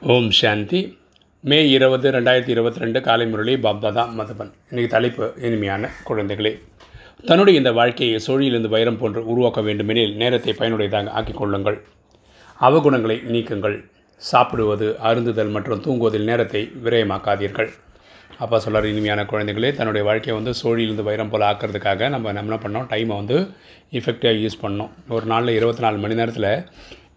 ஓம் சாந்தி. மே இருபது ரெண்டாயிரத்தி இருபத்தி ரெண்டு காலை முரளி பாப்தாதா மதபன். இன்றைக்கி தலைப்பு இனிமையான குழந்தைகளே. தன்னுடைய இந்த வாழ்க்கையை சோழியிலிருந்து வைரம் போன்று உருவாக்க வேண்டுமெனில் நேரத்தை பயனுடையதாக ஆக்கிக் கொள்ளுங்கள். அவகுணங்களை நீக்குங்கள். சாப்பிடுவது அருந்துதல் மற்றும் தூங்குவதில் நேரத்தை விரயமாக்காதீர்கள். அப்பா சொல்கிறார் இனிமையான குழந்தைகளே தன்னுடைய வாழ்க்கையை வந்து சோழியிலிருந்து வைரம் போல் ஆக்கிறதுக்காக நம்ம நம்ம என்ன பண்ணோம்? டைமை வந்து எஃபெக்டிவாக யூஸ் பண்ணோம். ஒரு நாளில் இருபத்தி நாலு மணி நேரத்தில்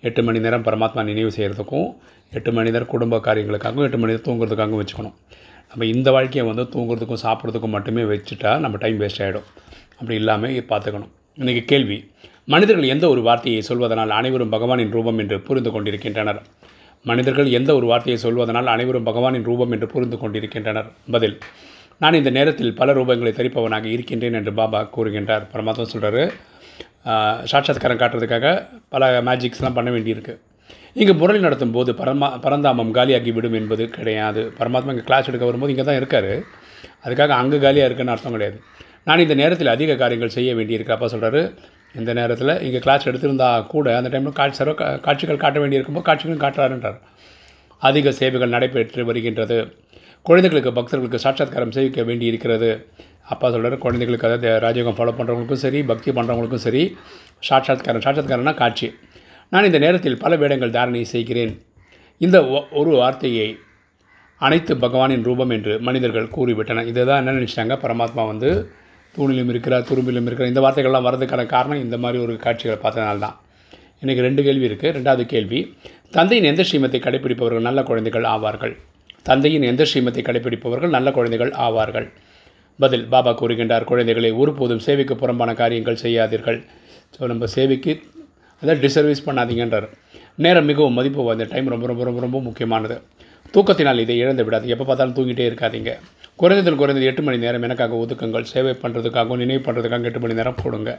எட்டு மணி நேரம் பரமாத்மா நினைவு செய்கிறதுக்கும் எட்டு மணி நேரம் குடும்ப காரியங்களுக்காகவும் எட்டு மணி நேரம் தூங்குறதுக்காகவும் வச்சுக்கணும். நம்ம இந்த வாழ்க்கையை வந்து தூங்குறதுக்கும் சாப்பிட்றதுக்கும் மட்டுமே வச்சுட்டா நம்ம டைம் வேஸ்ட் ஆகிடும் அப்படி இல்லாமல் பார்த்துக்கணும். இன்றைக்கி கேள்வி மனிதர்கள் எந்த ஒரு வார்த்தையை சொல்வதனால் அனைவரும் பகவானின் ரூபம் என்று புரிந்து கொண்டிருக்கின்றனர்? மனிதர்கள் எந்த ஒரு வார்த்தையை சொல்வதனால் அனைவரும் பகவானின் ரூபம் என்று புரிந்து கொண்டிருக்கின்றனர்? பதில் நான் இந்த நேரத்தில் பல ரூபங்களை தரிப்பவனாக இருக்கின்றேன் என்று பாபா கூறுகின்றார். பரமாத்மா சொல்கிறாரு சாட்சாத்காரம் காட்டுறதுக்காக பல மேஜிக்ஸ்லாம் பண்ண வேண்டியிருக்கு. இங்கே முரளி நடத்தும் போது பரமா பரந்தாமம் காலியாகி விடும் என்பது கிடையாது. பரமாத்மா இங்கே கிளாஸ் எடுக்க வரும்போது இங்கே தான் இருக்கார். அதுக்காக அங்கே காலியாக இருக்குன்னு அர்த்தம் கிடையாது. நான் இந்த நேரத்தில் அதிக காரியங்கள் செய்ய வேண்டியிருக்கு. அப்பா சொல்கிறாரு இந்த நேரத்தில் இங்கே கிளாஸ் எடுத்திருந்தா கூட அந்த டைமில் காட்சி சர்வ காட்சிகள் காட்ட வேண்டியிருக்கும்போது காட்சிகளும் காட்டுறாருன்றார். அதிக சேவைகள் நடைபெற்று வருகின்றது. குழந்தைகளுக்கு பக்தர்களுக்கு சாட்சாத்காரம் செய்விக்க வேண்டி இருக்கிறது அப்பா சொல்கிறார் குழந்தைகளுக்கு அதாவது ராஜயோகம் ஃபாலோ பண்ணுறவங்களுக்கும் சரி பக்தி பண்ணுறவங்களுக்கும் சரி சாட்சாத்காரம் சாட்சாத்காரம்னா காட்சி. நான் இந்த நேரத்தில் பல வேடங்கள் தாரணை செய்கிறேன். இந்த ஒரு வார்த்தையை அனைத்து பகவானின் ரூபம் என்று மனிதர்கள் கூறிவிட்டனர். இதை தான் என்ன நினச்சிட்டாங்க? பரமாத்மா வந்து தூணிலும் இருக்கிறார் துரும்பிலும் இருக்கிறார். இந்த வார்த்தைகள்லாம் வர்றதுக்கான காரணம் இந்த மாதிரி ஒரு காட்சிகளை பார்த்ததுனால்தான். எனக்கு ரெண்டு கேள்வி இருக்குது ரெண்டாவது கேள்வி தந்தையின் எந்த ஸ்ரீமத்தை கடைபிடிப்பவர்கள் நல்ல குழந்தைகள் ஆவார்கள்? தந்தையின் எந்த ஸ்ரீமத்தை கடைப்பிடிப்பவர்கள் நல்ல குழந்தைகள் ஆவார்கள். பதில் பாபா கூறுகின்றார் குழந்தைகளை ஒருபோதும் சேவைக்கு புறம்பான காரியங்கள் செய்யாதீர்கள். ஸோ நம்ம சேவைக்கு அதை டிசர்வீஸ் பண்ணாதீங்கன்றார். நேரம் மிகவும் மதிப்பு வாய்ந்த டைம் ரொம்ப ரொம்ப ரொம்ப ரொம்ப முக்கியமானது. தூக்கத்தினால் இதை இழந்து விடாது எப்போ பார்த்தாலும் தூங்கிட்டே இருக்காதீங்க. குறைந்ததில் குறைந்தது எட்டு மணி நேரம் எனக்காக ஒதுக்குங்கள். சேவை பண்ணுறதுக்காகவும் நினைவு பண்ணுறதுக்காக எட்டு மணி நேரம் போடுங்க.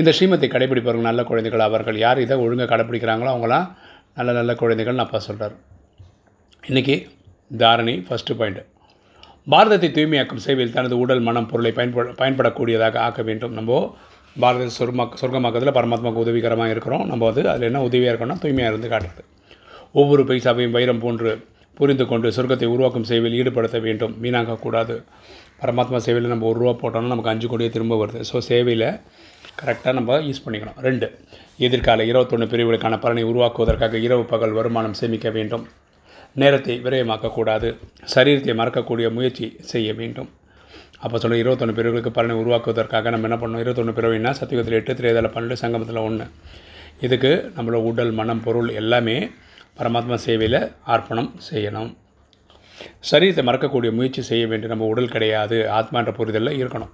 இந்த ஸ்ரீமத்தை கடைபிடிப்பவர்கள் நல்ல குழந்தைகள் அவர்கள் யார் இதை ஒழுங்காக கடைப்பிடிக்கிறாங்களோ அவங்களாம் நல்ல நல்ல குழந்தைகள் நான் அப்பா சொல்கிறார் இன்றைக்கி தாரணி ஃபஸ்ட்டு பாயிண்ட் பாரதத்தை தூய்மையாக்கும் சேவையில் தனது உடல் மனம் பொருளை பயன்பட பயன்படக்கூடியதாக ஆக்க வேண்டும். நம்ம பாரத சொர்மாக்க சொர்க்கமாக்கத்தில் பரமாத்மாவுக்கு உதவிகரமாக இருக்கிறோம். நம்ம வந்து அதில் என்ன உதவியாக இருக்கணும்னா தூய்மையாக இருந்து காட்டுறது. ஒவ்வொரு பைசாவையும் வைரம் போன்று புரிந்து கொண்டு சொர்க்கத்தை உருவாக்கும் சேவையில் ஈடுபடுத்த வேண்டும். வீணாக்கக்கூடாது. பரமாத்மா சேவையில் நம்ம ஒரு ரூபா போட்டோம்னா நமக்கு அஞ்சு கோடியே திரும்ப வருது. ஸோ சேவையில் கரெக்டாக நம்ம யூஸ் பண்ணிக்கணும். ரெண்டு எதிர்கால இருபத்தொன்று பிரிவுகளுக்கான பலனை உருவாக்குவதற்காக இரவு பகல் வருமானம் சேமிக்க வேண்டும். நேரத்தை விரயமாக்கக்கூடாது. சரீரத்தை மறக்கக்கூடிய முயற்சி செய்ய வேண்டும். அப்போ சொல்ல இருபத்தொன்று பிரிவுகளுக்கு பலனை உருவாக்குவதற்காக நம்ம என்ன பண்ணோம் இருபத்தொன்று பிரிவுனா சத்தியத்தில் எட்டு திரையதில் பன்னெண்டு சங்கமத்தில் ஒன்று இதுக்கு நம்மளோட உடல் மனம் பொருள் எல்லாமே பரமாத்மா சேவையில் அர்ப்பணம் செய்யணும். சரீரத்தை மறக்கக்கூடிய முயற்சி செய்ய வேண்டிய நம்ம உடல் கிடையாது. ஆத்மான்ற புரிதலில் இருக்கணும்.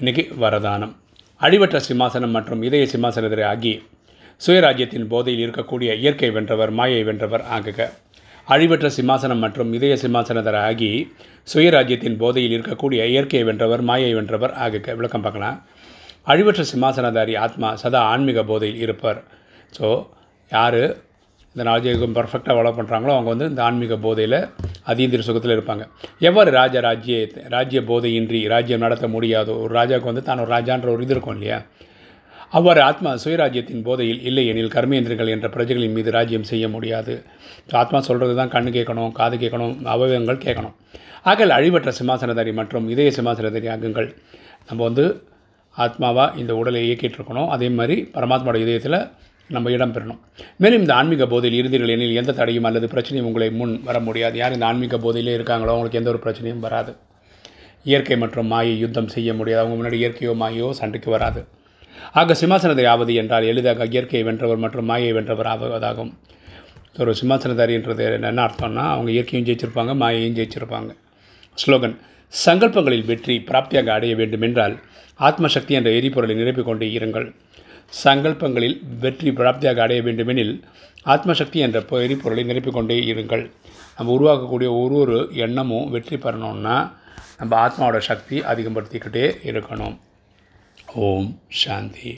இன்றைக்கி வரதானம். அழிவற்ற சிம்மாசனம் மற்றும் இதய சிம்மாசனத்திரை ஆகி சுயராஜ்யத்தின் போதையில் இருக்கக்கூடிய இயற்கை வென்றவர் மாயை வென்றவர் ஆகுக. அழிவற்ற சிம்மாசனம் மற்றும் இதய சிம்மாசனதர் ஆகி சுயராஜ்யத்தின் போதையில் இருக்கக்கூடிய இயற்கையை வென்றவர் மாயை வென்றவர் ஆக விளக்கம் பார்க்கலாம். அழிவற்ற சிம்மாசனதாரி ஆத்மா சதா ஆன்மீக போதையில் இருப்பார். ஸோ யார் இந்த ராஜயோகம் பர்ஃபெக்டாக ஃபாலோ பண்ணுறாங்களோ அவங்க வந்து இந்த ஆன்மீக போதையில் அதீந்திர சுகத்தில் இருப்பாங்க. எவ்வாறு ராஜ ராஜ்ய ராஜ்ய போதையின்றி ராஜ்யம் நடத்த முடியாதோ ஒரு ராஜாவுக்கு வந்து தான் ஒரு ராஜான்ற ஒரு இது இருக்கும் இல்லையா? அவ்வாறு ஆத்மா சுயராஜ்யத்தின் போதையில் இல்லை எனில் கர்மேந்திரங்கள் என்ற பிரஜைகளின் மீது ராஜ்யம் செய்ய முடியாது. ஆத்மா சொல்கிறது தான் கண்ணு கேட்கணும் காது கேட்கணும் அவயவங்கள் கேட்கணும். ஆகல் அழிவற்ற சிம்மாசனதாரி மற்றும் இதய சிம்மாசனதாரி ஆகுங்கள் நம்ம வந்து ஆத்மாவாக இந்த உடலை இயக்கிட்டு இருக்கணும் அதே மாதிரி பரமாத்மாவோட இதயத்தில் நம்ம இடம் பெறணும். மேலும் இந்த ஆன்மீக போதையில் இருந்தீர்கள் எனில் எந்த தடையும் அல்லது பிரச்சனையும் உங்களை முன் வர முடியாது. யார் இந்த ஆன்மீக போதையிலே இருக்காங்களோ அவங்களுக்கு எந்த ஒரு பிரச்சனையும் வராது. இயற்கை மற்றும் மாயை யுத்தம் செய்ய முடியாது. அவங்க முன்னாடி இயற்கையோ மாயோ சண்டைக்கு வராது. ஆக சிம்மாசனத்தை ஆவது என்றால் எளிதாக இயற்கையை வென்றவர் மற்றும் மாயை வென்றவர் ஆவதாகும். ஒரு சிம்மாசனதாரின்றது என்ன அர்த்தம்னா அவங்க இயற்கையும் ஜெயிச்சிருப்பாங்க மாயையும் ஜெயிச்சிருப்பாங்க. ஸ்லோகன் சங்கல்பங்களில் வெற்றி பிராப்தியாக அடைய வேண்டும் என்றால் ஆத்மசக்தி என்ற எரிபொருளை நிரப்பிக் கொண்டு இருங்கள். சங்கல்பங்களில் வெற்றி பிராப்தியாக அடைய வேண்டுமெனில் ஆத்மசக்தி என்ற எரிபொருளை நிரப்பிக் கொண்டே இருங்கள். நம்ம உருவாக்கக்கூடிய ஒரு ஒரு எண்ணமும் வெற்றி பெறணும்னா நம்ம ஆத்மாவோட சக்தி அதிகப்படுத்திக்கிட்டே இருக்கணும். ஓம் சாந்தி